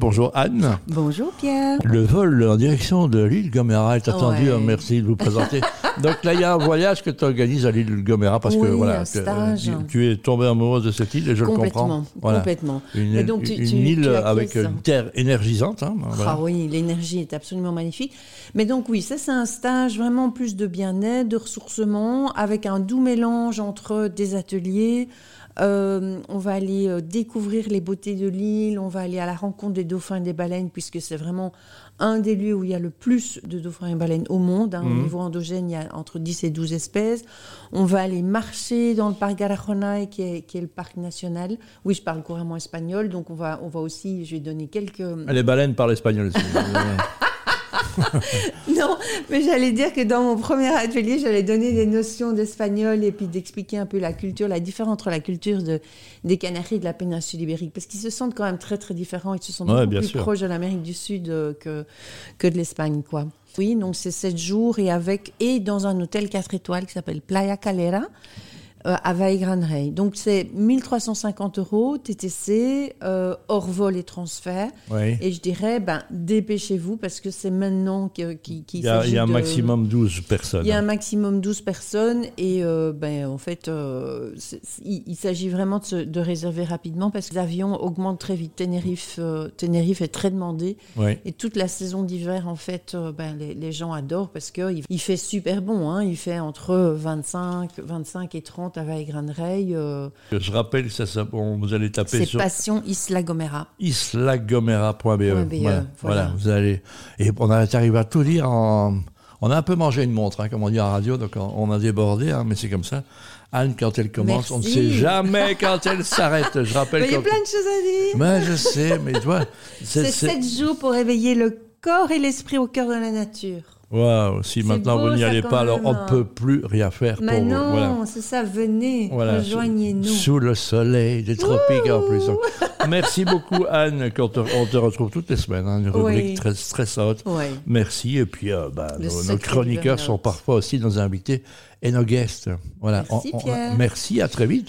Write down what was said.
Bonjour Anne. Bonjour Pierre. Le vol en direction de l'île Gomera est attendu. Ouais. Merci de vous présenter. Donc là, il y a un voyage que tu organises à l'île Gomera parce que voilà, un tu- es tombée amoureuse de cette île et je le comprends. Voilà. complètement. Une, Et donc, tu- une tu- île avec une terre énergisante. hein, voilà. Ah oui, l'énergie est absolument magnifique. Mais donc oui, ça c'est un stage vraiment plus de bien-être, de ressourcement, avec un doux mélange entre des ateliers. euh, on va aller euh, découvrir les beautés de l'île, on va aller à la rencontre des dauphins et des baleines, puisque c'est vraiment un des lieux où il y a le plus de dauphins et baleines au monde. hein. Au Mhm. niveau endogène, il y a entre 10 et 12 espèces. On va aller marcher dans le parc Garajonay, qui est, qui est le parc national. Oui, je parle couramment espagnol, donc on va, on va aussi, je vais donner quelques... Les baleines parlent espagnol aussi. Non, mais j'allais dire que dans mon premier atelier, j'allais donner des notions d'espagnol et puis d'expliquer un peu la culture, la différence entre la culture de, des Canaries et de la péninsule ibérique. Parce qu'ils se sentent quand même très très différents. Ils se sentent Ouais, beaucoup plus sûr. proches de l'Amérique du Sud euh, que, que de l'Espagne, quoi. Oui, donc c'est sept jours et avec et dans un hôtel 4 étoiles qui s'appelle Playa Calera euh, à Valle Rey. Donc c'est 1350 euros TTC euh, hors vol et transfert. Oui. Et je dirais, ben, dépêchez-vous parce que c'est maintenant qu'il qu'il Il y a, il y a un de- maximum 12 personnes. Il y a un maximum 12 personnes et euh, ben, en fait, euh, il, il s'agit vraiment de, se- de réserver rapidement parce que l'avion augmente très vite. Tenerife, Tenerife est très demandé Oui. et toute la saison d'hiver, en fait, ben, les, les gens adorent parce qu'il il fait super bon. Hein, il fait entre 25, 25 et 30 à Valle-Grande-Rey. euh, Je rappelle ça, ça- bon, vous allez taper c'est sur Passion Isla Gomera. islagomera.be. .be, Voilà, vous allez. Et on a arrivé à tout dire en. On a un peu mangé une montre, hein, comme on dit en radio, donc on, on a débordé, hein, mais c'est comme ça. Anne, quand elle commence, on ne sait jamais quand elle s'arrête. Je rappelle il y a plein de choses à dire. Mais je sais, mais tu vois, c'est. C'est c'est- sept jours pour réveiller le corps et l'esprit au cœur de la nature. Waouh, si maintenant beau, vous n'y allez quand pas, alors on ne peut plus rien faire pour Mais vous. non, Voilà. c'est ça, venez, Voilà, rejoignez-nous. sous, sous le soleil des tropiques en plus. Merci beaucoup Anne, qu'on te- on te retrouve toutes les semaines, hein, une rubrique Oui. très stressante. Merci. Et puis, euh, bah, nos, chroniqueurs sont parfois aussi nos invités et nos guests. Voilà. Merci, On- on- Pierre. merci, à très vite.